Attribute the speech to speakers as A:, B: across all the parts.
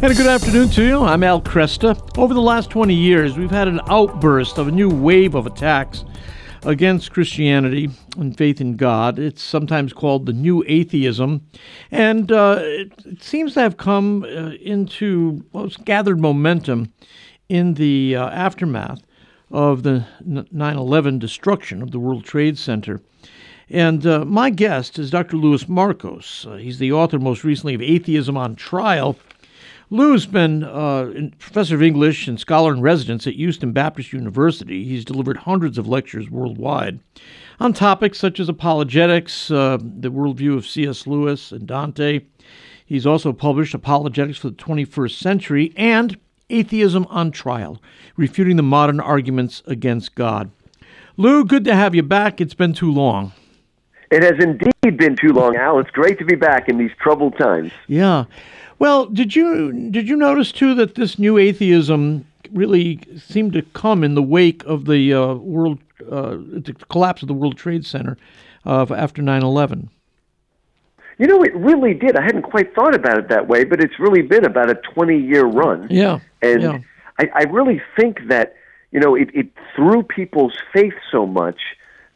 A: And a good afternoon to you. I'm Al Kresta. Over the last 20 years, we've had an outburst of a new wave of attacks against Christianity and faith in God. It's sometimes called the New Atheism, and uh, it, it, seems to have come uh, into well, gathered momentum in the uh, aftermath of the 9 11 destruction of the World Trade Center. And uh, my guest is Dr. Louis Markos. Uh, he's the author most recently of Atheism on Trial Lou's been uh, professor of English and scholar in residence at Houston Baptist University. He's delivered hundreds of lectures worldwide on topics such as apologetics, uh, the worldview of C.S. Lewis and Dante. He's also published Apologetics for the 21st Century and Atheism on Trial, refuting the modern arguments against God. Lou, good to have you back. It's been too long.
B: It has indeed been too long, Al. It's great to be back in these troubled times.
A: Yeah. Well, did you did you notice too that this new atheism really seemed to come in the wake of the uh, world uh, the collapse of the World Trade Center uh, after 9/11?
B: You know, it really did. I hadn't quite thought about it that way, but it's really been about a 20 year run.
A: Yeah.
B: And
A: yeah.
B: I, I really think that, you know, it, it threw people's faith so much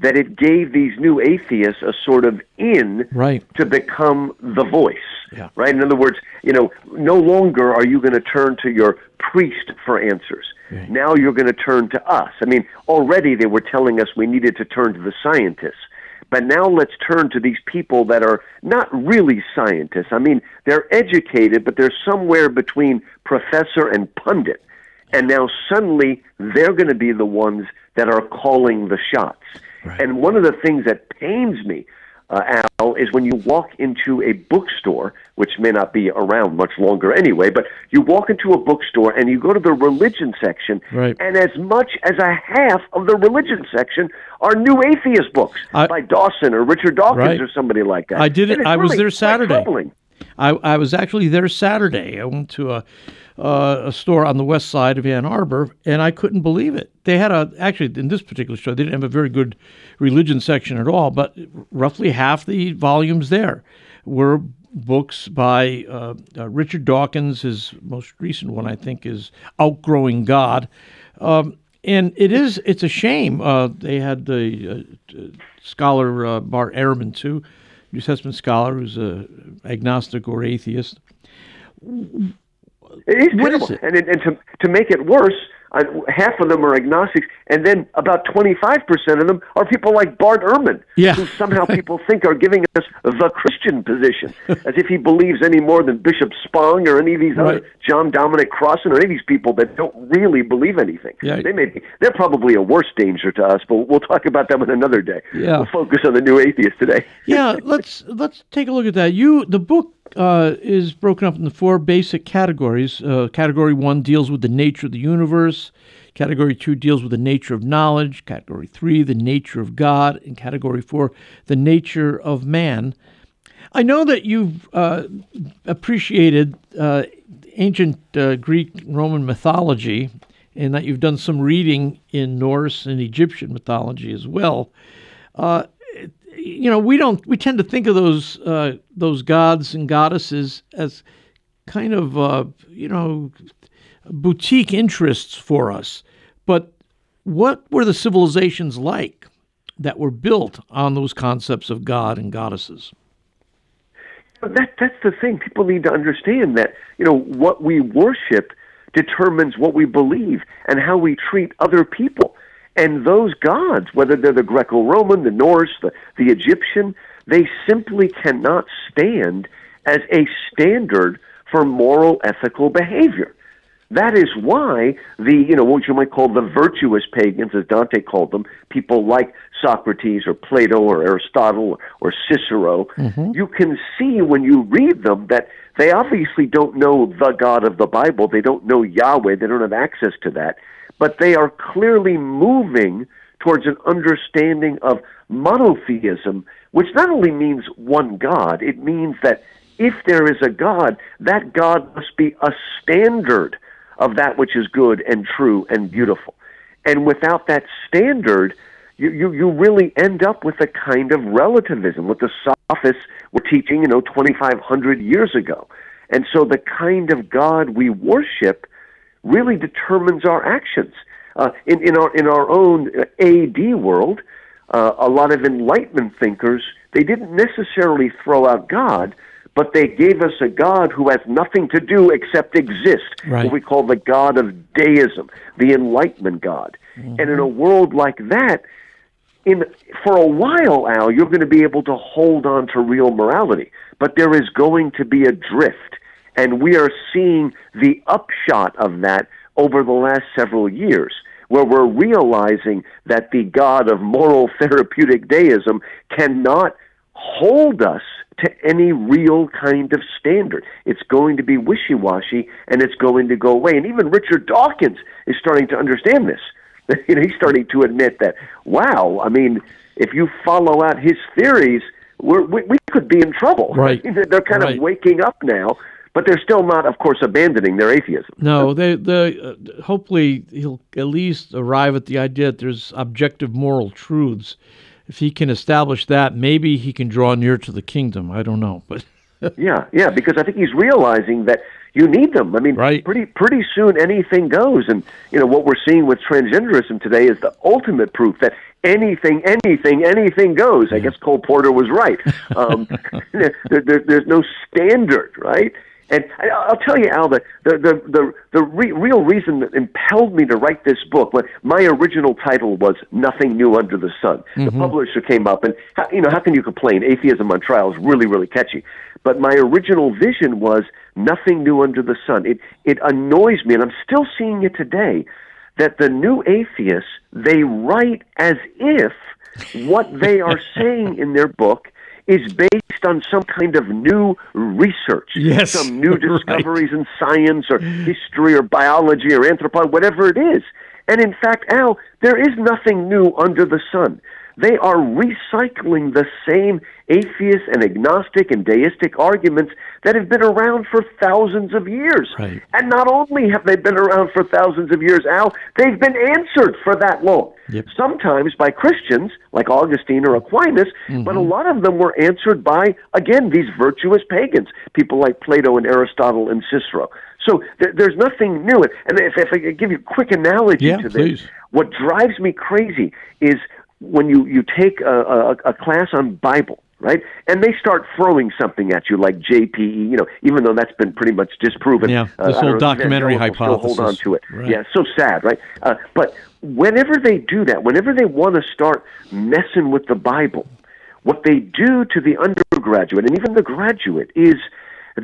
B: that it gave these new atheists a sort of in
A: right.
B: to become the voice.
A: Yeah.
B: Right? In other words, you know, no longer are you going to turn to your priest for answers.
A: Right.
B: Now you're going to turn to us. I mean, already they were telling us we needed to turn to the scientists. But now let's turn to these people that are not really scientists. I mean, they're educated, but they're somewhere between professor and pundit. And now suddenly they're going to be the ones that are calling the shots.
A: Right.
B: And one of the things that pains me, uh, Al, is when you walk into a bookstore, which may not be around much longer anyway, but you walk into a bookstore and you go to the religion section,
A: right.
B: and as much as a half of the religion section are new atheist books
A: I,
B: by Dawson or Richard Dawkins
A: right.
B: or somebody like that.
A: I did it. I
B: really
A: was there Saturday.
B: Troubling.
A: I, I was actually there Saturday. I went to a uh, a store on the west side of Ann Arbor, and I couldn't believe it. They had a actually in this particular store they didn't have a very good religion section at all, but roughly half the volumes there were books by uh, uh, Richard Dawkins. His most recent one, I think, is Outgrowing God. Um, and it is it's a shame uh, they had the uh, scholar uh, Bart Ehrman too, New Testament scholar who's a agnostic or atheist.
B: It is
A: What
B: terrible.
A: is it?
B: And, and to, to make it worse, half of them are agnostics, and then about 25% of them are people like Bart Ehrman,
A: Yeah.
B: who somehow people think are giving us the Christian position, as if he believes any more than Bishop Spong or any of these
A: Right.
B: other John Dominic Crossan or any of these people that don't really believe anything.
A: Yeah.
B: They may be, they're probably a worse danger to us, but we'll talk about them on another day.
A: Yeah.
B: We'll focus on the new atheist today.
A: yeah, let's let's take a look at that. You the book uh, is broken up into four basic categories. Uh, category one deals with the nature of the universe. Category two deals with the nature of knowledge. Category three, the nature of God, and category four, the nature of man. I know that you've uh, appreciated uh, ancient uh, Greek Roman mythology, and that you've done some reading in Norse and Egyptian mythology as well. Uh, you know, we don't we tend to think of those uh, those gods and goddesses as kind of uh, you know boutique interests for us. But what were the civilizations like that were built on those concepts of God and goddesses?
B: That that's the thing. People need to understand that you know what we worship determines what we believe and how we treat other people. And those gods, whether they're the Greco-Roman, the Norse, the, the Egyptian, they simply cannot stand as a standard for moral ethical behavior. That is why the, you know, what you might call the virtuous pagans, as Dante called them, people like Socrates or Plato or Aristotle or Cicero, mm-hmm. you can see when you read them that they obviously don't know the God of the Bible. They don't know Yahweh. They don't have access to that. But they are clearly moving towards an understanding of monotheism, which not only means one God, it means that if there is a God, that God must be a standard of that which is good and true and beautiful. And without that standard, you, you, you really end up with a kind of relativism, what the sophists were teaching, you know, 2,500 years ago. And so the kind of God we worship really determines our actions. Uh, in, in, our, in our own AD world, uh, a lot of Enlightenment thinkers, they didn't necessarily throw out God, but they gave us a God who has nothing to do except exist,
A: Right.
B: what we call the God of deism, the Enlightenment God. And in a world like that, in for a while, Al, you're going to be able to hold on to real morality, but there is going to be a drift, and we are seeing the upshot of that over the last several years, where we're realizing that the God of moral therapeutic deism cannot hold us to any real kind of standard. It's going to be wishy washy and it's going to go away. And even Richard Dawkins is starting to understand this. You know, he's starting to admit that, wow, I mean, if you follow out his theories, we're, we, we could be in trouble.
A: Right.
B: They're kind
A: Right.
B: of waking up now, but they're still not, of course, abandoning their atheism.
A: No, they, the uh, hopefully he'll at least arrive at the idea that there's objective moral truths. If he can establish that, maybe he can draw near to the kingdom. I don't know, but
B: Yeah, yeah, because I think he's realizing that you need them. I mean,
A: Right.
B: pretty pretty soon anything goes, and you know what we're seeing with transgenderism today is the ultimate proof that anything, anything, anything goes. I guess Cole Porter was right. Um, there, there, there's no standard, right? And I, I'll tell you, Al, the the the the, re- real reason that impelled me to write this book, my original title was "Nothing New Under the Sun." The mm-hmm. publisher came up, and how, you know, how can you complain? Atheism on Trial is really, really catchy. But my original vision was "Nothing New Under the Sun." It it annoys me, and I'm still seeing it today, that the new atheists they write as if what they are saying in their book is based on some kind of new research,
A: Yes,
B: some new
A: right.
B: discoveries in science or history or biology or anthropology, whatever it is. And in fact, Al, there is nothing new under the sun. They are recycling the same atheist and agnostic and deistic arguments that have been around for thousands of years.
A: Right.
B: And not only have they been around for thousands of years, Al, they've been answered for that long.
A: Yep.
B: Sometimes by Christians like Augustine or Aquinas, mm-hmm. but a lot of them were answered by, again, these virtuous pagans, people like Plato and Aristotle and Cicero. So there, there's nothing new. And if, if I could give you a quick analogy
A: Yeah,
B: to this,
A: please.
B: what drives me crazy is when you, you take a, a, a class on Bible, right? And they start throwing something at you like JPE, you know, even though that's been pretty much disproven.
A: Yeah,
B: Uh,
A: this
B: don't
A: whole documentary
B: hypothesis. still Hold on to it.
A: Right.
B: Yeah, so sad, right? Uh, but whenever they do that, whenever they want to start messing with the Bible, what they do to the undergraduate and even the graduate is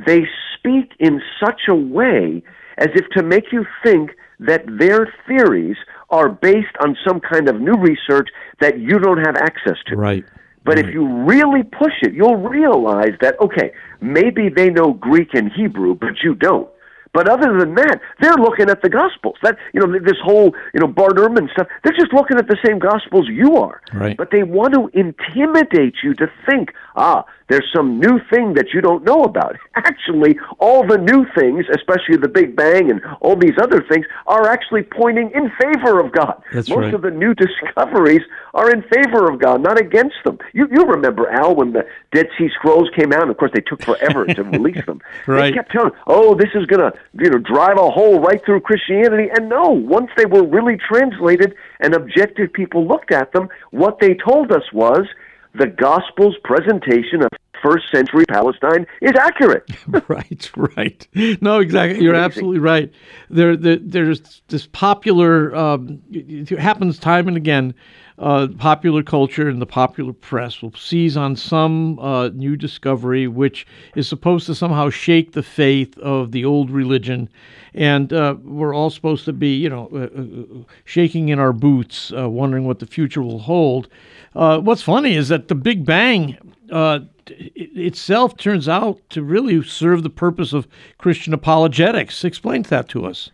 B: they speak in such a way as if to make you think that their theories are based on some kind of new research that you don't have access to.
A: right.
B: But if you really push it, you'll realize that, okay, maybe they know Greek and Hebrew, but you don't. But other than that, they're looking at the Gospels. That you know, this whole you know Bart Ehrman stuff. They're just looking at the same Gospels you are.
A: Right.
B: But they want to intimidate you to think, ah, there's some new thing that you don't know about. Actually, all the new things, especially the Big Bang and all these other things, are actually pointing in favor of God.
A: That's
B: Most
A: right.
B: of the new discoveries are in favor of God, not against them. You you remember Al when the Dead Sea Scrolls came out? And of course, they took forever to release them.
A: Right.
B: They kept telling, "Oh, this is going to you know drive a hole right through Christianity." And no, once they were really translated and objective people looked at them, what they told us was the Gospel's presentation of first century Palestine is accurate.
A: right, right. No, exactly. You're absolutely right. There, there there's this popular. Um, it happens time and again. Uh, popular culture and the popular press will seize on some uh, new discovery which is supposed to somehow shake the faith of the old religion, and uh, we're all supposed to be, you know, uh, uh, shaking in our boots, uh, wondering what the future will hold. Uh, what's funny is that the Big Bang uh, itself turns out to really serve the purpose of Christian apologetics. Explain that to us.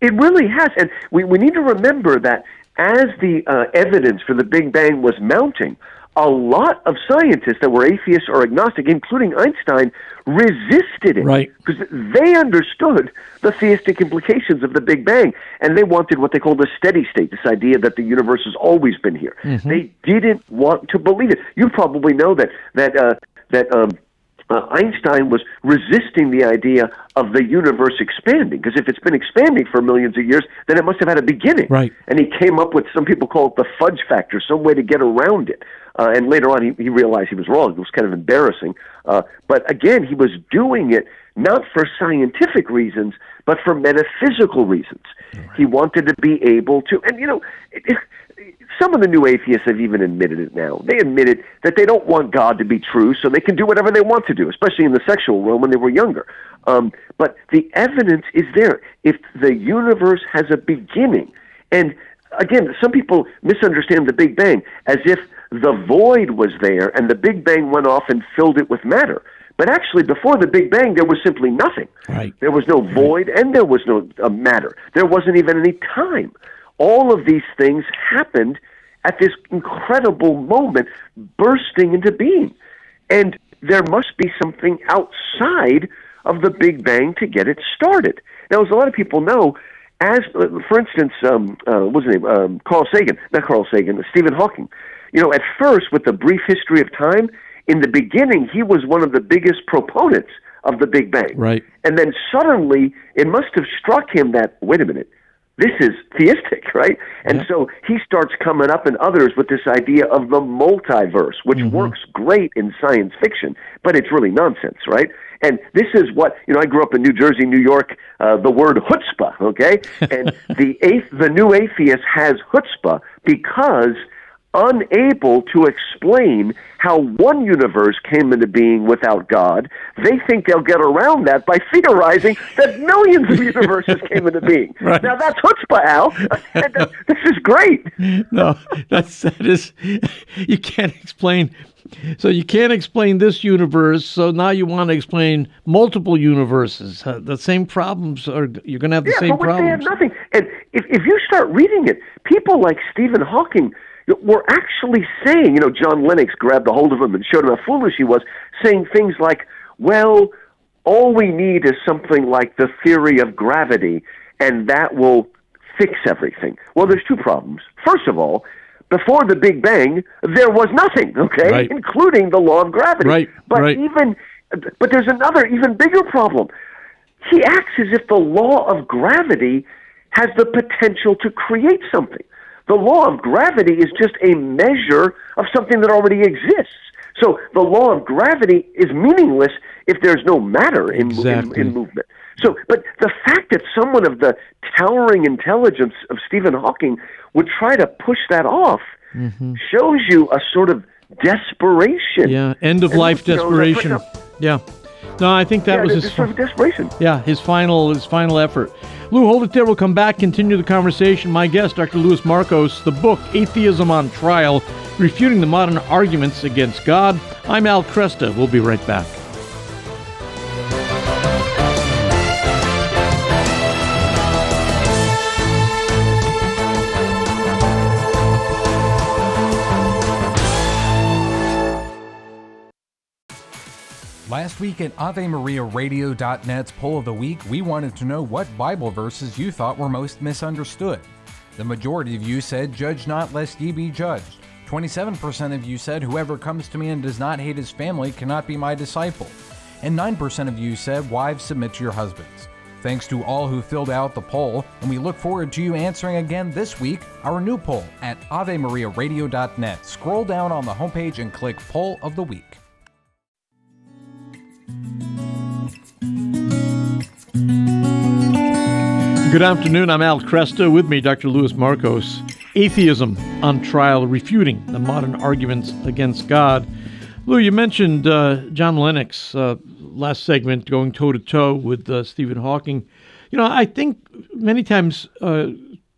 B: It really has, and we, we need to remember that as the uh, evidence for the Big Bang was mounting, a lot of scientists that were atheists or agnostic, including Einstein, resisted it.
A: Right.
B: Because they understood the theistic implications of the Big Bang, and they wanted what they called a steady state, this idea that the universe has always been here. They didn't want to believe it. You probably know that, that, uh, that, um, uh, Einstein was resisting the idea of the universe expanding because if it's been expanding for millions of years, then it must have had a beginning.
A: Right.
B: And he came up with some people call it the fudge factor, some way to get around it. Uh, and later on, he, he realized he was wrong. It was kind of embarrassing. Uh, but again, he was doing it not for scientific reasons, but for metaphysical reasons. Right. He wanted to be able to, and you know, it, it, some of the new atheists have even admitted it now. They admitted that they don't want God to be true, so they can do whatever they want to do, especially in the sexual realm when they were younger. Um, but the evidence is there. If the universe has a beginning, and again, some people misunderstand the Big Bang as if the void was there and the Big Bang went off and filled it with matter. But actually, before the Big Bang, there was simply nothing.
A: Right.
B: There was no void and there was no uh, matter. There wasn't even any time all of these things happened at this incredible moment, bursting into being. And there must be something outside of the Big Bang to get it started. Now, as a lot of people know, as for instance, um, uh, what's his name? Um, Carl Sagan, not Carl Sagan, Stephen Hawking. You know, at first, with the brief history of time, in the beginning, he was one of the biggest proponents of the Big Bang.
A: Right.
B: And then suddenly, it must have struck him that wait a minute, this is theistic, right? And yeah. so he starts coming up and others with this idea of the multiverse, which mm-hmm. works great in science fiction, but it's really nonsense, right? And this is what you know. I grew up in New Jersey, New York. Uh, the word chutzpah, okay, and the eighth, the new atheist has chutzpah because unable to explain how one universe came into being without God, they think they'll get around that by theorizing that millions of universes came into being. Right. Now that's chutzpah, Al. this is great.
A: No, that's that is. You can't explain. So you can't explain this universe. So now you want to explain multiple universes. Uh, the same problems are. You're going to have the
B: yeah,
A: same
B: but
A: problems.
B: They have nothing. And if if you start reading it, people like Stephen Hawking were actually saying, you know, John Lennox grabbed a hold of him and showed him how foolish he was, saying things like, well, all we need is something like the theory of gravity, and that will fix everything. Well, there's two problems. First of all, before the Big Bang, there was nothing, okay,
A: right.
B: including the law of gravity.
A: Right.
B: But
A: right.
B: even, but there's another even bigger problem. He acts as if the law of gravity has the potential to create something. The law of gravity is just a measure of something that already exists. So the law of gravity is meaningless if there's no matter in,
A: exactly.
B: in, in, movement. So, but the fact that someone of the towering intelligence of Stephen Hawking would try to push that off mm-hmm. shows you a sort of desperation.
A: Yeah, end of life desperation. Know, yeah. No, I think that
B: yeah,
A: was
B: his desperation.
A: Yeah, his final his final effort. Lou, hold it there. We'll come back, continue the conversation. My guest, Dr. Louis Markos, the book Atheism on Trial, refuting the modern arguments against God. I'm Al Kresta. We'll be right back.
C: Last week at AveMariaRadio.net's poll of the week, we wanted to know what Bible verses you thought were most misunderstood. The majority of you said, Judge not, lest ye be judged. 27% of you said, Whoever comes to me and does not hate his family cannot be my disciple. And 9% of you said, Wives, submit to your husbands. Thanks to all who filled out the poll, and we look forward to you answering again this week our new poll at AveMariaRadio.net. Scroll down on the homepage and click Poll of the Week.
A: Good afternoon. I'm Al Kresta. With me, Dr. Louis Markos. Atheism on trial, refuting the modern arguments against God. Lou, you mentioned uh, John Lennox uh, last segment going toe to toe with uh, Stephen Hawking. You know, I think many times uh,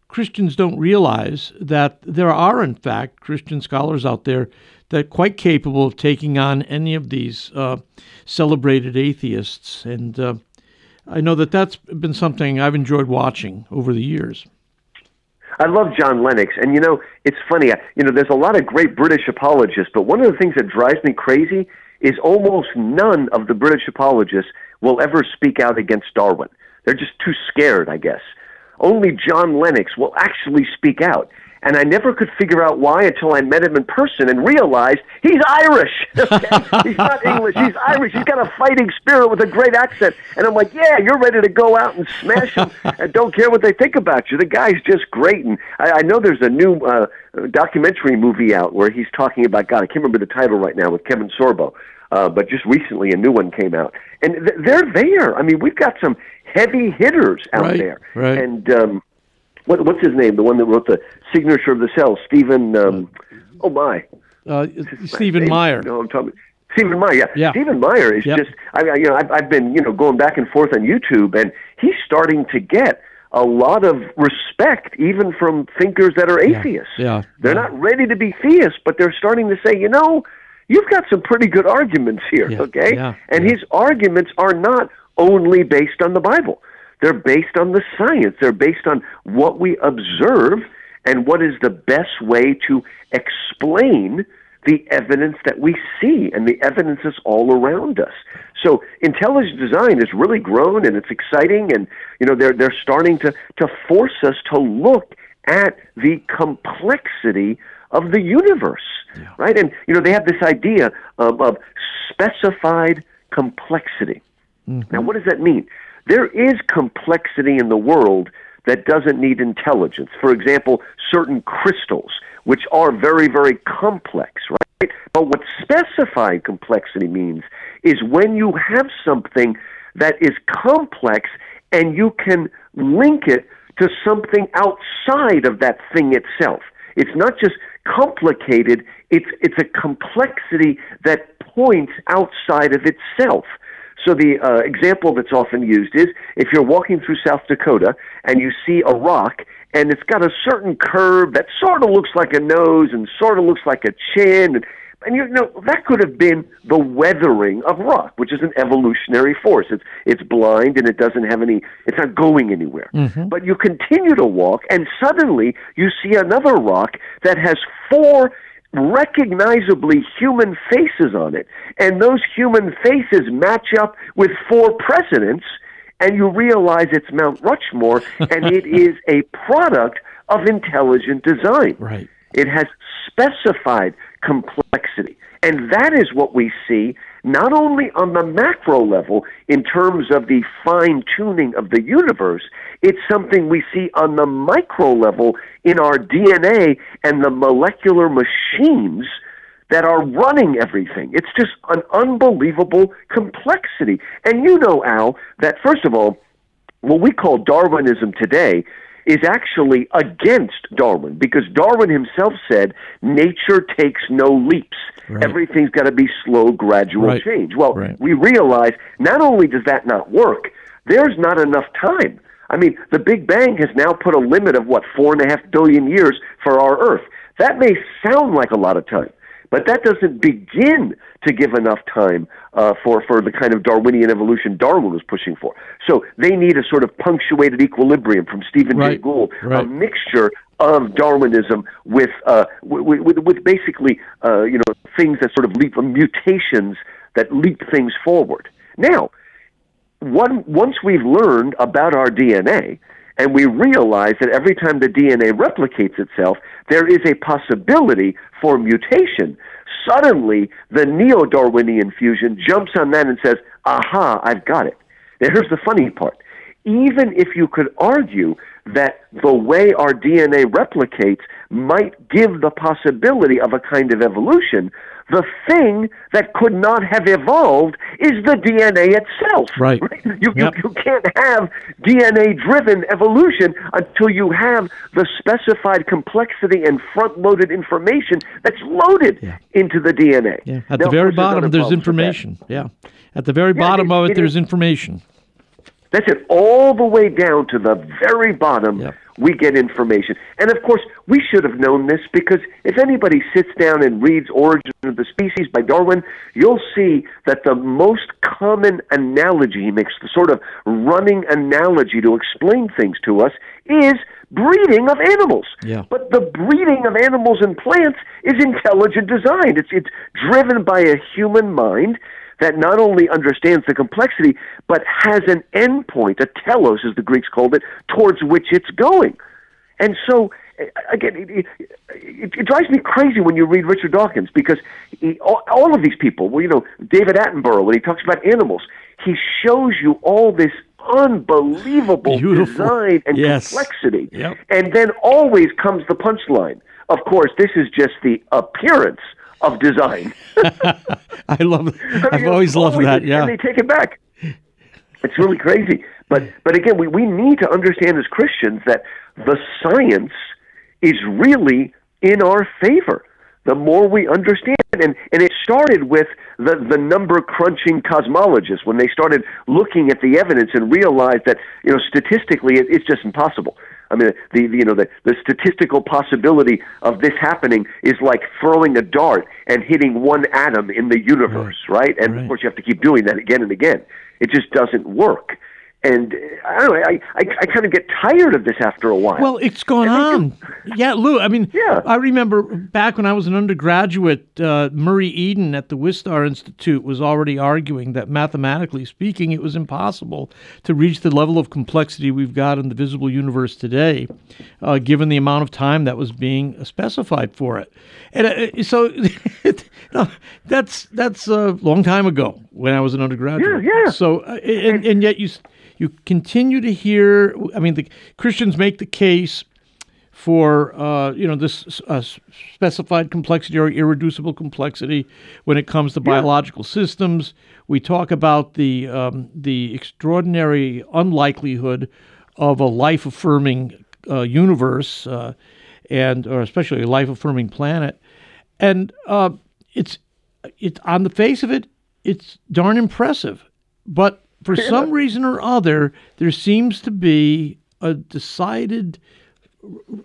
A: Christians don't realize that there are, in fact, Christian scholars out there that quite capable of taking on any of these uh, celebrated atheists. And uh, I know that that's been something I've enjoyed watching over the years.
B: I love John Lennox, and you know it's funny. You know, there's a lot of great British apologists, but one of the things that drives me crazy is almost none of the British apologists will ever speak out against Darwin. They're just too scared, I guess. Only John Lennox will actually speak out. And I never could figure out why until I met him in person and realized he's Irish. Okay? he's not English. He's Irish. He's got a fighting spirit with a great accent. And I'm like, yeah, you're ready to go out and smash them and don't care what they think about you. The guy's just great. And I, I know there's a new uh, documentary movie out where he's talking about God. I can't remember the title right now with Kevin Sorbo. Uh, but just recently, a new one came out, and th- they're there. I mean, we've got some heavy hitters out
A: Right,
B: there,
A: right.
B: and um, what, what's his name? The one that wrote the signature of the cell, Stephen. Um, oh my,
A: Uh, Stephen Meyer.
B: No, I'm talking. Stephen Meyer, yeah.
A: Yeah.
B: Stephen Meyer is
A: Yep.
B: just. I, you know, I've, I've been you know going back and forth on YouTube, and he's starting to get a lot of respect, even from thinkers that are atheists.
A: yeah,
B: they're
A: yeah.
B: not ready to be theists, but they're starting to say, you know, you've got some pretty good arguments here,
A: Yeah,
B: okay?
A: yeah,
B: and
A: yeah.
B: his arguments are not only based on the Bible. They're based on the science. They're based on what we observe and what is the best way to explain the evidence that we see, and the evidence is all around us. So intelligent design has really grown, and it's exciting, and you know they're they're starting to to force us to look at the complexity of the universe, right? And you know they have this idea of, of specified complexity. Mm-hmm. Now, what does that mean? There is complexity in the world that doesn't need intelligence. For example, certain crystals, which are very, very complex, right? But what specified complexity means is when you have something that is complex and you can link it to something outside of that thing itself. It's not just complicated, it's, it's a complexity that points outside of itself. So the uh, example that's often used is if you're walking through South Dakota and you see a rock and it's got a certain curve that sort of looks like a nose and sort of looks like a chin and and you know that could have been the weathering of rock, which is an evolutionary force. It's it's blind and it doesn't have any. It's not going anywhere. But you continue to walk, and suddenly you see another rock that has four recognizably human faces on it, and those human faces match up with four presidents, and you realize it's Mount Rushmore, and it is a product of intelligent design.
A: Right.
B: It has specified complexity. And that is what we see not only on the macro level in terms of the fine tuning of the universe, it's something we see on the micro level in our DNA and the molecular machines that are running everything. It's just an unbelievable complexity. And you know, Al, that first of all, what we call Darwinism today is actually against Darwin because Darwin himself said nature takes no leaps.
A: Right.
B: Everything's got to be slow, gradual
A: Right.
B: change. Well,
A: Right.
B: we realize not only does that not work, there's not enough time. I mean, the Big Bang has now put a limit of what four and a half billion years for our Earth. That may sound like a lot of time, but that doesn't begin to give enough time uh, for for the kind of Darwinian evolution Darwin was pushing for. So they need a sort of punctuated equilibrium from Stephen Jay
A: Right,
B: Gould, a mixture of Darwinism with uh, with, with, with basically uh, you know things that sort of leap mutations that leap things forward. Now, one, once we've learned about our DNA and we realize that every time the DNA replicates itself, there is a possibility for mutation, suddenly the neo Darwinian fusion jumps on that and says, aha, I've got it. Now, here's the funny part. Even if you could argue that the way our DNA replicates might give the possibility of a kind of evolution, the thing that could not have evolved is the DNA itself.
A: Right.
B: You,
A: Yep.
B: you, you can't have DNA driven evolution until you have the specified complexity and front loaded information that's loaded
A: Yeah.
B: into the DNA.
A: Yeah. At
B: Now,
A: the very bottom, there's
B: problems with that.
A: information. Yeah. At the very
B: Yeah,
A: bottom
B: it-
A: of it,
B: it
A: there's
B: is-
A: information.
B: That's it. All the way down to the very bottom,
A: Yep.
B: We get information. And of course, we should have known this because if anybody sits down and reads Origin of the Species by Darwin, you'll see that the most common analogy he makes, the sort of running analogy to explain things to us, is breeding of animals.
A: Yeah.
B: But the breeding of animals and plants is intelligent design. It's it's driven by a human mind that not only understands the complexity but has an endpoint, a telos as the Greeks called it, towards which it's going. And so again, it, it, it, drives me crazy when you read Richard Dawkins because he, all, all of these people, well, you know, David Attenborough, when he talks about animals, he shows you all this unbelievable
A: Beautiful.
B: design and
A: Yes.
B: complexity.
A: Yep.
B: And then always comes the punchline. Of course, this is just the appearance of design.
A: I love. I've always loved that. Yeah.
B: And they take it back. It's really crazy. But but again, we, we need to understand as Christians that the science is really in our favor. The more we understand, and, and it started with the, the number crunching cosmologists when they started looking at the evidence and realized that you know statistically it, it's just impossible. I mean, the, the you know the, the statistical possibility of this happening is like throwing a dart and hitting one atom in the universe, right? And
A: Right.
B: of course, you have to keep doing that again and again. It just doesn't work. And uh, I don't know. I, I, I kind of get tired of this after a while.
A: Well, it's gone on. Yeah, Lou. I mean,
B: Yeah.
A: I remember back when I was an undergraduate, uh, Murray Eden at the Wistar Institute was already arguing that mathematically speaking, it was impossible to reach the level of complexity we've got in the visible universe today, uh, given the amount of time that was being specified for it. And uh, so no, that's that's a long time ago when I was an undergraduate.
B: Yeah, yeah.
A: So uh, and, and yet you you continue to hear. I mean, the Christians make the case for uh, you know this uh, specified complexity or irreducible complexity when it comes to biological systems. We talk about the um, the extraordinary unlikelihood of a life affirming uh, universe uh, and or especially a life affirming planet, and uh, it's it on the face of it, it's darn impressive, but for some reason or other, there seems to be a decided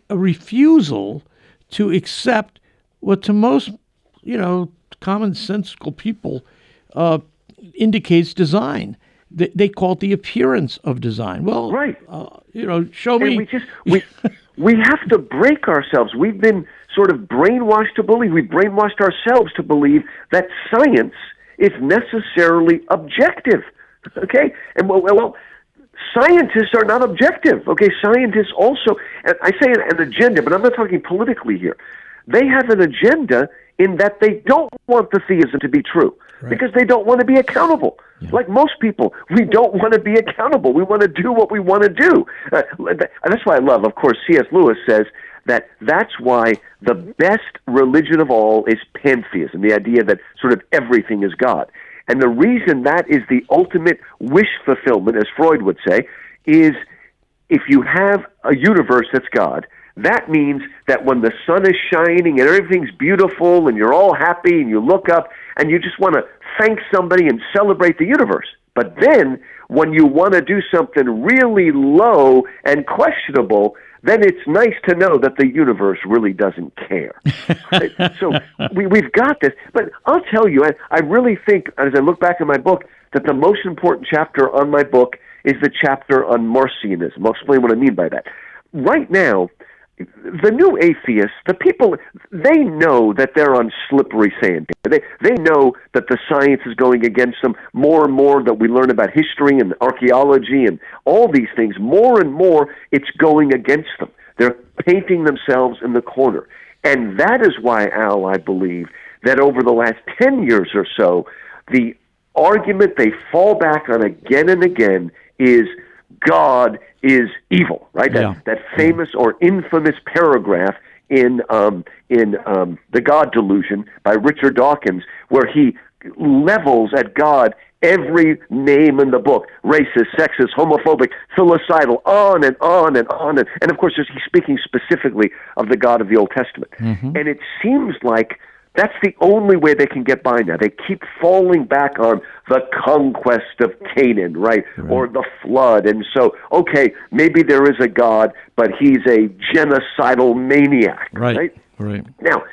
A: a refusal to accept what to most, you know, commonsensical people uh, indicates design. They, they call it the appearance of design. Well,
B: Right.
A: Uh, you know, show me.
B: and we just we we have to break ourselves. We've been sort of brainwashed to believe. We've brainwashed ourselves to believe that science is necessarily objective. Okay, and well, well, scientists are not objective. Okay, scientists also, and I say an agenda, but I'm not talking politically here. They have an agenda in that they don't want the theism to be true because they don't want to be accountable. Like most people, we don't want to be accountable. We want to do what we want to do. Uh, and that's why I love, of course, C.S. Lewis says that that's why the best religion of all is pantheism, the idea that sort of everything is God. And the reason that is the ultimate wish fulfillment, as Freud would say, is if you have a universe that's God, that means that when the sun is shining and everything's beautiful and you're all happy and you look up and you just want to thank somebody and celebrate the universe. But then when you want to do something really low and questionable, then it's nice to know that the universe really doesn't care. Right? So we, we've got this. But I'll tell you, I, I really think, as I look back at my book, that the most important chapter on my book is the chapter on Marcionism. I'll explain what I mean by that. Right now, the new atheists, the people, they know that they're on slippery sand. They they know that the science is going against them more and more. That we learn about history and archaeology and all these things, more and more, it's going against them. They're painting themselves in the corner, and that is why, Al, I believe that over the last ten years or so, the argument they fall back on again and again is God is evil, right? That,
A: Yeah.
B: that famous or infamous paragraph in um, in um, the God Delusion by Richard Dawkins, where he levels at God every name in the book racist, sexist, homophobic, filicidal, on and on and on. And, and of course, he's speaking specifically of the God of the Old Testament. And it seems like that's the only way they can get by now. They keep falling back on the conquest of Canaan, right? Or the flood. And so, okay, maybe there is a God, but he's a genocidal maniac,
A: right,
B: right?
A: right.
B: Now,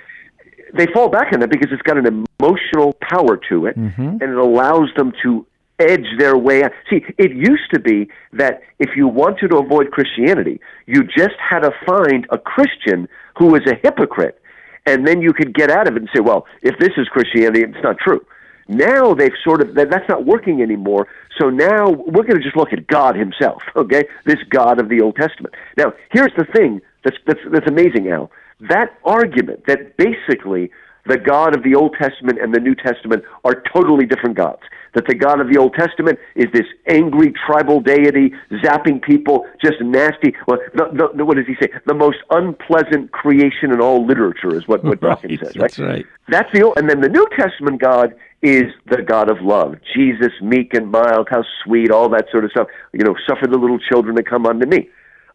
B: they fall back on that because it's got an emotional power to it, mm-hmm. and it allows them to edge their way out. See, it used to be that if you wanted to avoid Christianity, you just had to find a Christian who was a hypocrite, and then you could get out of it and say, well, if this is Christianity, it's not true. Now they've sort of that, that's not working anymore. So now we're going to just look at God Himself, okay? This God of the Old Testament. Now, here's the thing: That's, that's, that's amazing, Al. That argument that basically the God of the Old Testament and the New Testament are totally different gods. That the God of the Old Testament is this angry tribal deity, zapping people, just nasty. Well, the, the, what does he say? The most unpleasant creation in all literature is what, what
A: right,
B: Dawkins says, right?
A: That's right.
B: That's the old, and then the New Testament God is the God of love. Jesus, meek and mild, how sweet, all that sort of stuff. You know, suffer the little children to come unto me.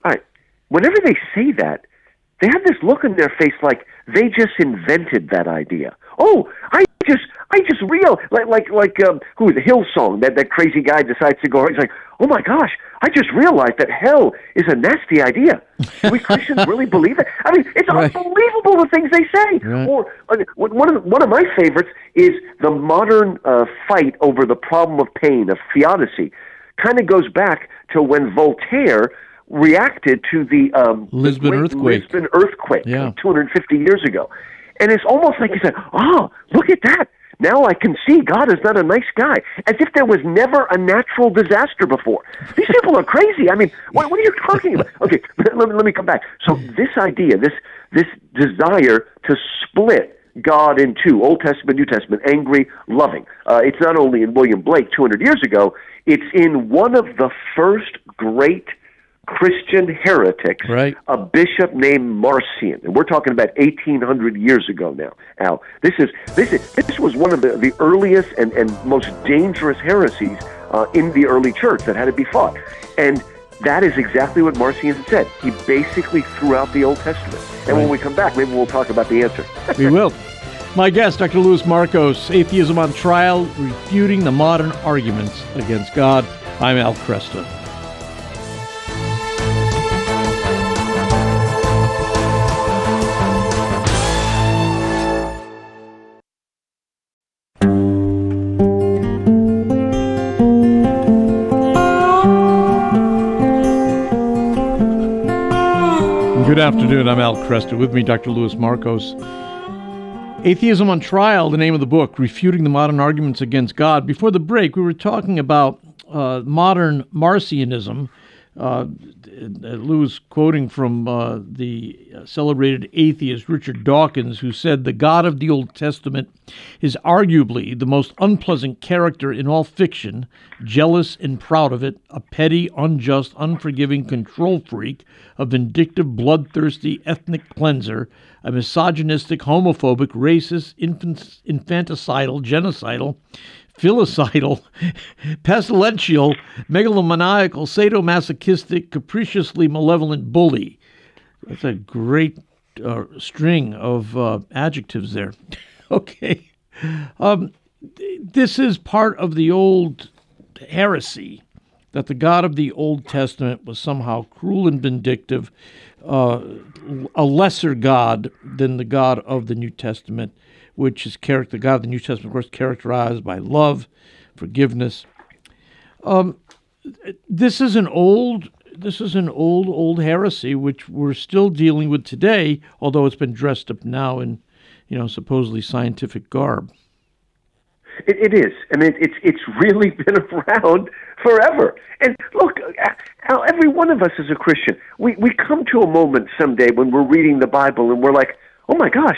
B: All right. Whenever they say that, they have this look on their face like they just invented that idea. Oh, I just, I just real like like like um, who the Hillsong that that crazy guy decides to go. He's like, oh my gosh, I just realized that hell is a nasty idea. Do we Christians really believe it? I mean, it's
A: Right.
B: unbelievable the things they say.
A: Right.
B: Or uh, one of the, one of my favorites is the modern uh, fight over the problem of pain of theodicy. Kind of goes back to when Voltaire reacted to the um,
A: Lisbon
B: great
A: earthquake.
B: Lisbon earthquake
A: Yeah.
B: 250 years ago, and it's almost like he said, "Oh, look at that." Now I can see God is not a nice guy, as if there was never a natural disaster before. These people are crazy. I mean, what, what are you talking about? Okay, let, me- let me come back. So this idea, this this desire to split God in two, Old Testament, New Testament, angry, loving. Uh, it's not only in William Blake 200 years ago, it's in one of the first great Christian heretics,
A: Right.
B: a bishop named Marcion. And we're talking about 1800 years ago now, Al. This is this is this was one of the, the earliest and, and most dangerous heresies uh, in the early church that had to be fought. And that is exactly what Marcion said. He basically threw out the Old Testament. And when we come back, maybe we'll talk about the answer.
A: We will. My guest, Dr. Luis Markos, Atheism on Trial, refuting the modern arguments against God. I'm Al Kresta. Good afternoon. I'm Al Kresta. With me, Dr. Louis Markos. Atheism on Trial, the name of the book, refuting the modern arguments against God. Before the break, we were talking about uh, modern Marcionism. Uh, Lou was quoting from uh, the celebrated atheist Richard Dawkins, who said, The God of the Old Testament is arguably the most unpleasant character in all fiction, jealous and proud of it, a petty, unjust, unforgiving control freak, a vindictive, bloodthirsty ethnic cleanser, a misogynistic, homophobic, racist, infant, infanticidal, genocidal, filicidal, pestilential, megalomaniacal, sadomasochistic, capriciously malevolent bully. That's a great uh, string of uh, adjectives there. okay. Um, this is part of the old heresy that the God of the Old Testament was somehow cruel and vindictive, uh, a lesser God than the God of the New Testament, which is character. God of the New Testament, of course, characterized by love, forgiveness. Um, this is an old. This is an old, old heresy which we're still dealing with today, although it's been dressed up now in, you know, supposedly scientific garb.
B: It, it is. I mean, it's it's really been around forever. And look, Al, every one of us is a Christian. We we come to a moment someday when we're reading the Bible and we're like, oh my gosh,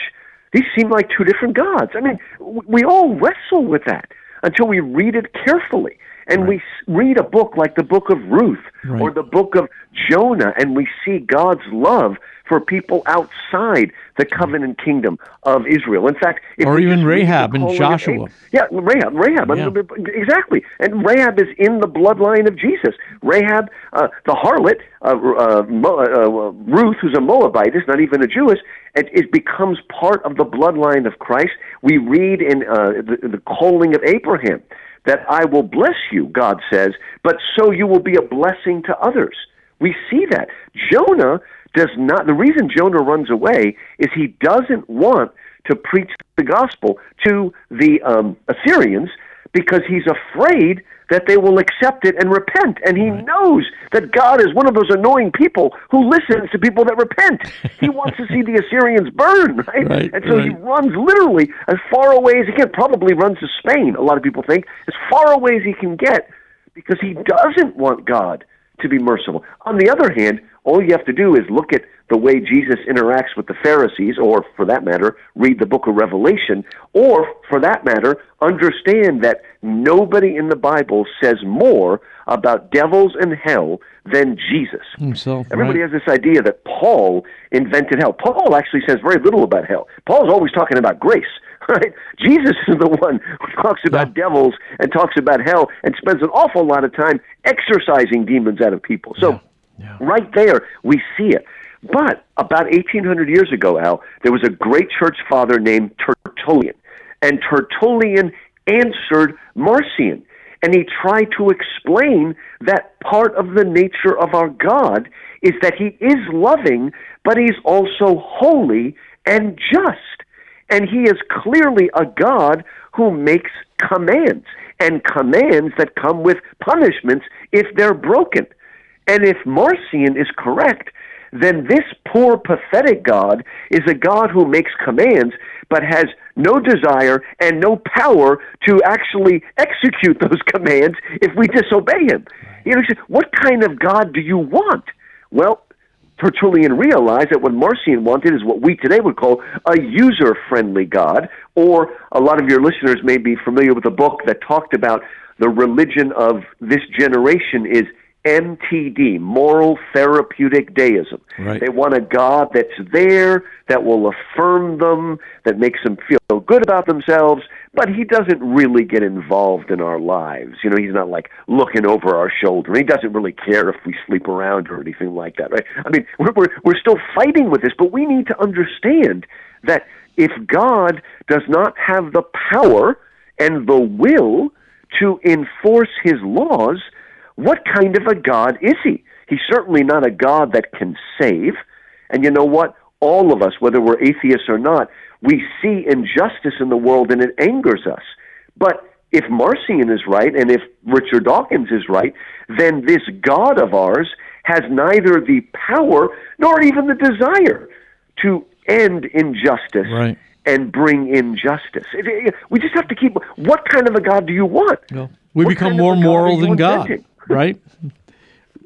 B: these seem like two different gods. I mean, we all wrestle with that until we read it carefully. And we read a book like the book of Ruth or the book of Jonah, and we see God's love for people outside the covenant kingdom of Israel. In fact,
A: Or even
B: just read the
A: Rahab and Joshua.
B: Yeah, Rahab, Rahab,
A: Yeah.
B: exactly. And Rahab is in the bloodline of Jesus. Rahab, uh, the harlot, uh, uh, uh, Ruth, who's a Moabite, is not even a Jewess. It, it becomes part of the bloodline of Christ. We read in uh, the, the calling of Abraham that I will bless you, God says, but so you will be a blessing to others. We see that. Jonah does not, the reason Jonah runs away is he doesn't want to preach the gospel to the um, Assyrians because he's afraid that they will accept it and repent. And he knows that God is one of those annoying people who listens to people that repent. He wants to see the Assyrians burn, right?
A: Right,
B: and so he runs literally as far away as he can, probably runs to Spain, a lot of people think, as far away as he can get because he doesn't want God to be merciful. On the other hand, all you have to do is look at the way Jesus interacts with the Pharisees, or for that matter, read the book of Revelation, or for that matter, understand that nobody in the Bible says more about devils and hell than Jesus.
A: Himself.
B: Everybody
A: right.
B: has this idea that Paul invented hell. Paul actually says very little about hell. Paul's always talking about grace. Right? Jesus is the one who talks about
A: Yeah.
B: devils and talks about hell and spends an awful lot of time exorcising demons out of people. So,
A: Yeah.
B: right there, we see it. But about 1800 years ago, Al, there was a great church father named Tertullian. And Tertullian answered Marcion. And he tried to explain that part of the nature of our God is that he is loving, but he's also holy and just. And he is clearly a God who makes commands, and commands that come with punishments if they're broken. And if Marcion is correct, then this poor, pathetic God is a God who makes commands but has no desire and no power to actually execute those commands if we disobey him. You know, what kind of God do you want? Well, Tertullian realized that what Marcion wanted is what we today would call a user friendly God, or a lot of your listeners may be familiar with a book that talked about the religion of this generation is MTD, moral therapeutic deism.
A: Right.
B: They want a God that's there, that will affirm them, that makes them feel good about themselves, but he doesn't really get involved in our lives. You know, he's not like looking over our shoulder. He doesn't really care if we sleep around or anything like that, right? I mean, we're, we're, we're still fighting with this, but we need to understand that if God does not have the power and the will to enforce his laws, what kind of a God is he? He's certainly not a God that can save. And you know what? All of us, whether we're atheists or not, we see injustice in the world and it angers us. But if Marcion is right and if Richard Dawkins is right, then this God of ours has neither the power nor even the desire to end injustice
A: Right.
B: and bring in justice. It- it- We just have to keep. What kind of a God do you want?
A: Well, we
B: What
A: become more
B: God
A: moral than God,
B: inventing?
A: Right?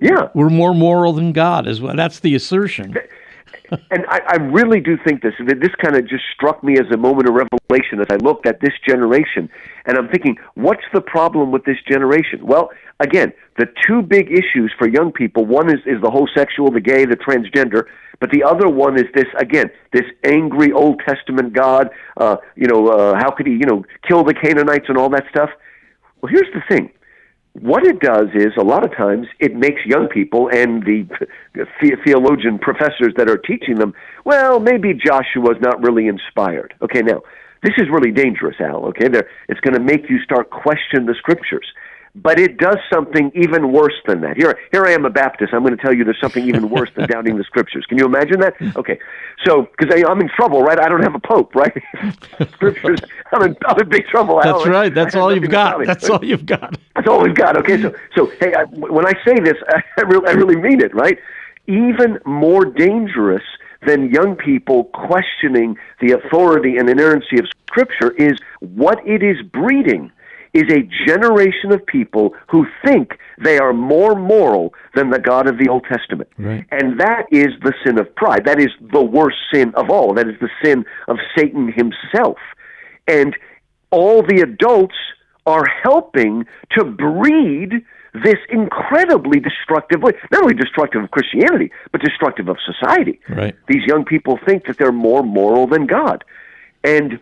B: Yeah.
A: We're more moral than God, is what that's the assertion.
B: and I, I really do think this. This kind of just struck me as a moment of revelation as I looked at this generation, and I'm thinking, what's the problem with this generation? Well, again, the two big issues for young people: one is is the homosexual, the gay, the transgender, but the other one is this again, this angry Old Testament God. Uh, you know, uh, how could he, you know, kill the Canaanites and all that stuff? Well, here's the thing what it does is a lot of times it makes young people and the the- theologian professors that are teaching them, well, maybe Joshua's not really inspired. Okay, now this is really dangerous, Al. Okay, there it's going to make you start question the scriptures. But it does something even worse than that. Here, here I am, a Baptist. I'm going to tell you there's something even worse than doubting the scriptures. Can you imagine that? Okay, so because I'm in trouble, right? I don't have a pope, right? scriptures. I'm in, I'm in big trouble.
A: That's right. That's all you've got. That's all you've got.
B: That's all we've got. Okay, so so hey, I, when I say this, I really, I really mean it, right? Even more dangerous than young people questioning the authority and inerrancy of Scripture is what it is breeding is a generation of people who think they are more moral than the God of the Old Testament.
A: Right.
B: And that is the sin of pride. That is the worst sin of all. That is the sin of Satan himself. And all the adults are helping to breed this incredibly destructive way. Not only destructive of Christianity, but destructive of society.
A: Right.
B: These young people think that they're more moral than God. And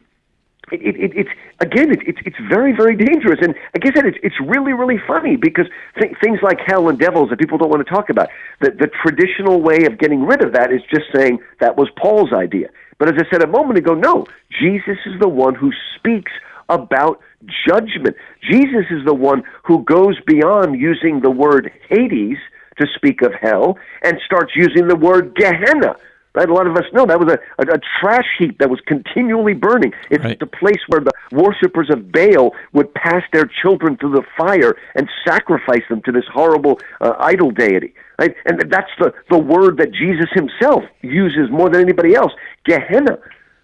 B: it, it, it, it's again, it, it's it's very very dangerous, and like I said, it's it's really really funny because th- things like hell and devils that people don't want to talk about. The the traditional way of getting rid of that is just saying that was Paul's idea. But as I said a moment ago, no, Jesus is the one who speaks about judgment. Jesus is the one who goes beyond using the word Hades to speak of hell and starts using the word Gehenna. Right? A lot of us know that was a, a, a trash heap that was continually burning. It's
A: Right.
B: the place where the worshippers of Baal would pass their children through the fire and sacrifice them to this horrible uh, idol deity. Right? And that's the, the word that Jesus himself uses more than anybody else Gehenna.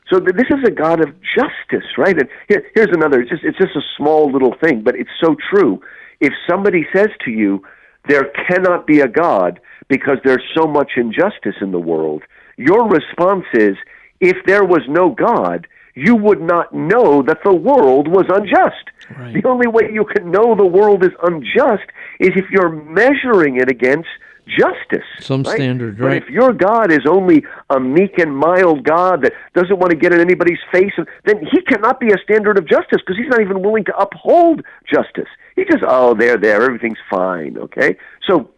B: So th- this is a God of justice, right? And here, here's another. It's just it's just a small little thing, but it's so true. If somebody says to you there cannot be a God because there's so much injustice in the world, your response is if there was no God, you would not know that the world was unjust.
A: Right.
B: The only way you can know the world is unjust is if you're measuring it against justice.
A: Some
B: right?
A: standard,
B: But
A: right.
B: if your God is only a meek and mild God that doesn't want to get in anybody's face, then he cannot be a standard of justice because he's not even willing to uphold justice. He just, oh, there, there, everything's fine, okay? So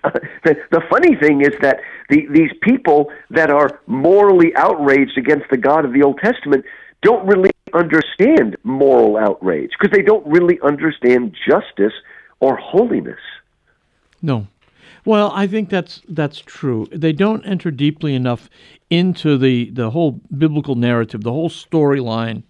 B: the, the funny thing is that the, these people that are morally outraged against the God of the Old Testament don't really understand moral outrage because they don't really understand justice or holiness.
A: No. Well, I think that's that's true. They don't enter deeply enough into the the whole biblical narrative, the whole storyline.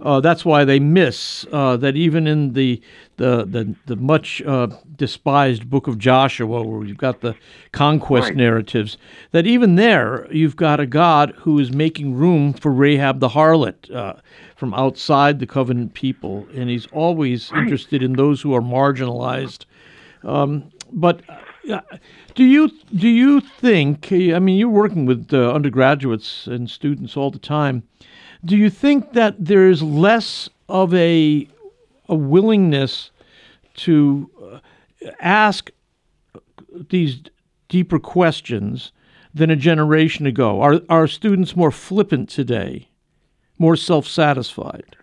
A: Uh, that's why they miss uh, that even in the the the, the much uh, despised book of Joshua, where you've got the conquest
B: Right.
A: narratives, that even there you've got a God who is making room for Rahab the harlot uh, from outside the covenant people, and he's always interested in those who are marginalized. Um, but uh, do you do you think? I mean, you're working with uh, undergraduates and students all the time. Do you think that there's less of a a willingness to uh, ask these deeper questions than a generation ago? Are are students more flippant today, more self-satisfied?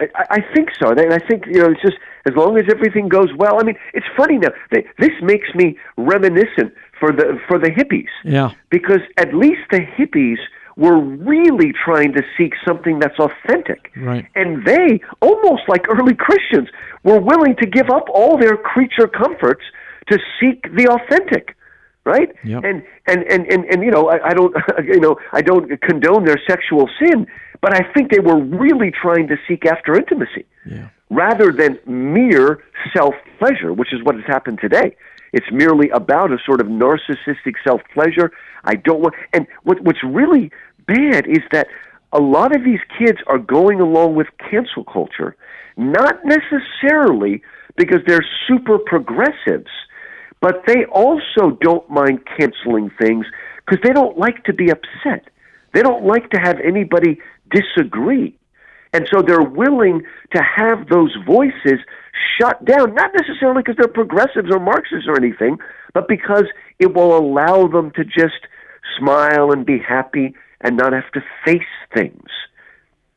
B: I, I I think so, and I think you know it's just as long as everything goes well. I mean, it's funny now. They, this makes me reminiscent for the for the hippies
A: Yeah,
B: because at least the hippies were really trying to seek something that's authentic.
A: Right.
B: And they, almost like early Christians, were willing to give up all their creature comforts to seek the authentic. Right?
A: Yep.
B: And, and, and, and, and, you know, I, I don't you know, I don't condone their sexual sin, but I think they were really trying to seek after intimacy
A: yeah,
B: rather than mere self pleasure, which is what has happened today. It's merely about a sort of narcissistic self pleasure. I don't want, and what, what's really bad is that a lot of these kids are going along with cancel culture, not necessarily because they're super progressives, but they also don't mind canceling things because they don't like to be upset. They don't like to have anybody disagree. And so they're willing to have those voices shut down, not necessarily because they're progressives or Marxists or anything, but because it will allow them to just smile and be happy and not have to face things.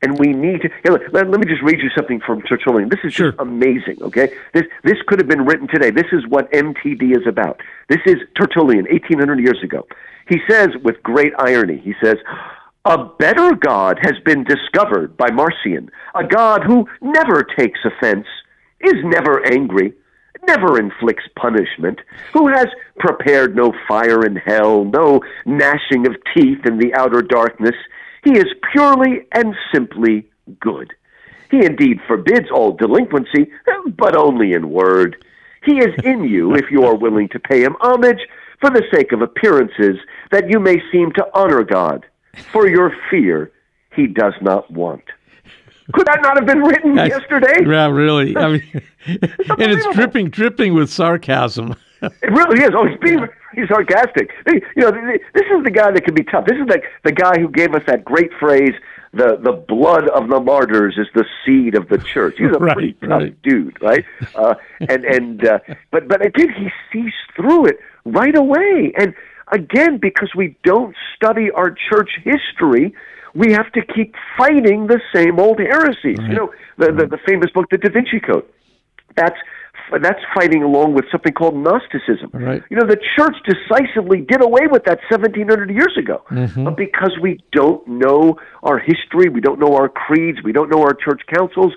B: And we need to. Here, let, let me just read you something from Tertullian. This is
A: Sure.
B: just amazing. Okay, this this could have been written today. This is what MTD is about. This is Tertullian, eighteen hundred years ago. He says with great irony. He says, "A better God has been discovered by Marcion. A God who never takes offense, is never angry." Never inflicts punishment, who has prepared no fire in hell, no gnashing of teeth in the outer darkness, he is purely and simply good. He indeed forbids all delinquency, but only in word. He is in you if you are willing to pay him homage for the sake of appearances, that you may seem to honor God. For your fear he does not want. Could that not have been written yesterday?
A: Yeah, really. I mean, and it's dripping, dripping with sarcasm.
B: It really is. Oh, he's being he's sarcastic. You know, th- th- this is the guy that can be tough. This is the the guy who gave us that great phrase: "the the blood of the martyrs is the seed of the church." He's a
A: Right,
B: pretty tough
A: right.
B: dude, right? Uh, and and uh, but but again, he sees through it right away. And again, because we don't study our church history. We have to keep fighting the same old heresies. You know, the, the the famous book, The Da Vinci Code. That's that's fighting along with something called Gnosticism.
A: Right.
B: You know, the church decisively did away with that 1700 years ago. Mm-hmm. But because we don't know our history, we don't know our creeds, we don't know our church councils,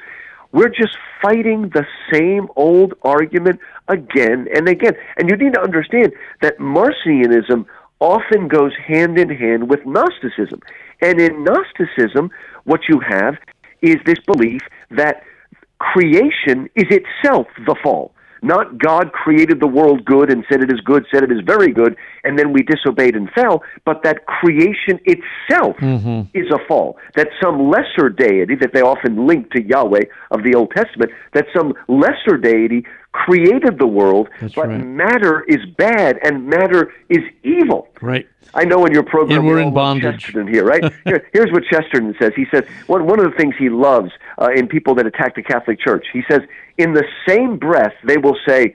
B: we're just fighting the same old argument again and again. And you need to understand that Marcionism often goes hand in hand with Gnosticism. And in Gnosticism, what you have is this belief that creation is itself the fall. Not God created the world good and said it is good, said it is very good, and then we disobeyed and fell, but that creation itself mm-hmm. is a fall. That some lesser deity that they often link to Yahweh of the Old Testament, that some lesser deity created the world,
A: That's
B: but
A: right.
B: matter is bad and matter is evil.
A: Right.
B: I know in your program
A: And we're in bondage.
B: Chesterton here, right? Here, here's what Chesterton says. He says one one of the things he loves uh, in people that attack the Catholic Church. He says in the same breath they will say.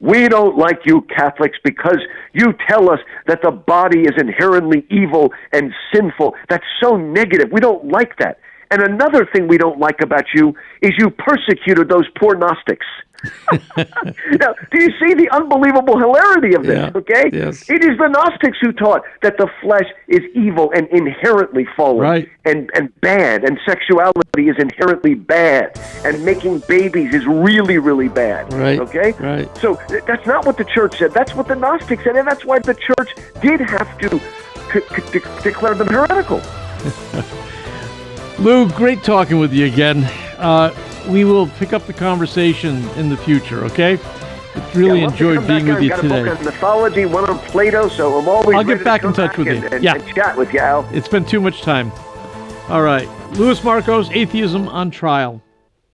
B: We don't like you Catholics because you tell us that the body is inherently evil and sinful. That's so negative. We don't like that. And another thing we don't like about you is you persecuted those poor Gnostics. now, do you see the unbelievable hilarity of this?
A: Yeah.
B: Okay,
A: Yes.
B: it is the Gnostics who taught that the flesh is evil and inherently fallen,
A: Right.
B: and and bad, and sexuality is inherently bad, and making babies is really really bad.
A: Right.
B: Okay.
A: Right.
B: So that's not what the church said. That's what the Gnostics said, and that's why the church did have to c- c- de- declare them heretical.
A: Lou, great talking with you again. Uh, we will pick up the conversation in the future, okay? Really
B: Yeah,
A: enjoyed being with you.
B: Got
A: today.
B: a book on mythology, one on Plato, so I'm always.
A: I'll get
B: ready to
A: back in touch
B: back
A: with
B: and,
A: you.
B: And,
A: Yeah.
B: and chat with you, Al.
A: It's been too much time. All right. Louis Markos, Atheism on Trial.